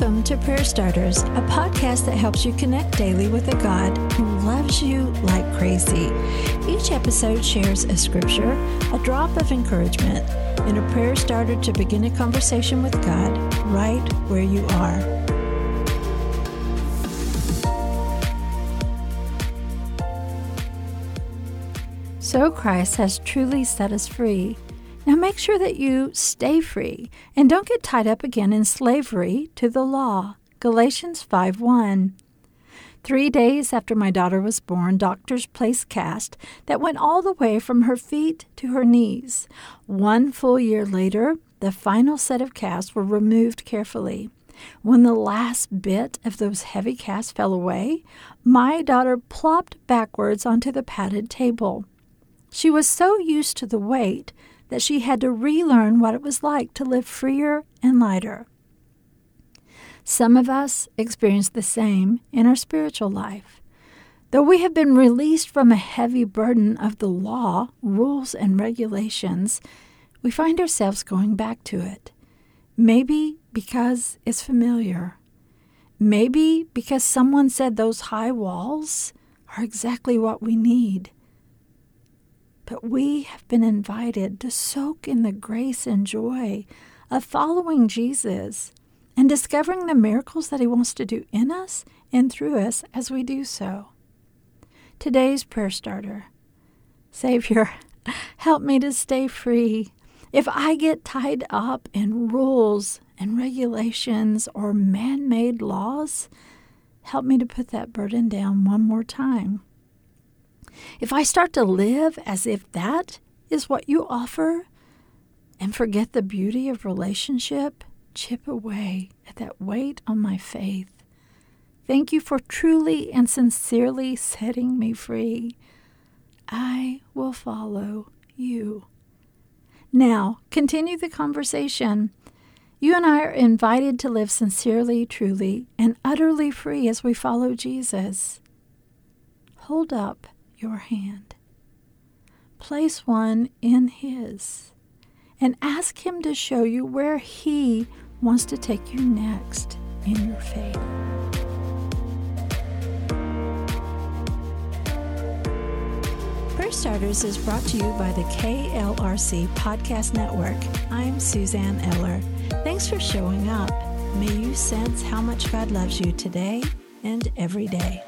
Welcome to Prayer Starters, a podcast that helps you connect daily with a God who loves you like crazy. Each episode shares a scripture, a drop of encouragement, and a prayer starter to begin a conversation with God right where you are. So Christ has truly set us free. Now make sure that you stay free and don't get tied up again in slavery to the law. Galatians 5 1. 3 days after my daughter was born, doctors placed cast that went all the way from her feet to her knees. One full year later, the final set of casts were removed carefully. When the last bit of those heavy casts fell away, my daughter plopped backwards onto the padded table. She was so used to the weight that she had to relearn what it was like to live freer and lighter. Some of us experience the same in our spiritual life. Though we have been released from a heavy burden of the law, rules, and regulations, we find ourselves going back to it. Maybe because it's familiar. Maybe because someone said those high walls are exactly what we need. But we have been invited to soak in the grace and joy of following Jesus and discovering the miracles that He wants to do in us and through us as we do so. Today's prayer starter Savior, help me to stay free. If I get tied up in rules and regulations or man made laws, help me to put that burden down one more time if I start to live as if that is what you offer and forget the beauty of relationship, chip away at that weight on my faith. Thank you for truly and sincerely setting me free. I will follow you. Now, continue the conversation. You and I are invited to live sincerely, truly, and utterly free as we follow Jesus. Hold up your hand. Place one in His and ask Him to show you where He wants to take you next in your faith. Prayer Starters is brought to you by the KLRC Podcast Network. I'm Suzanne Eller. Thanks for showing up. May you sense how much God loves you today and every day.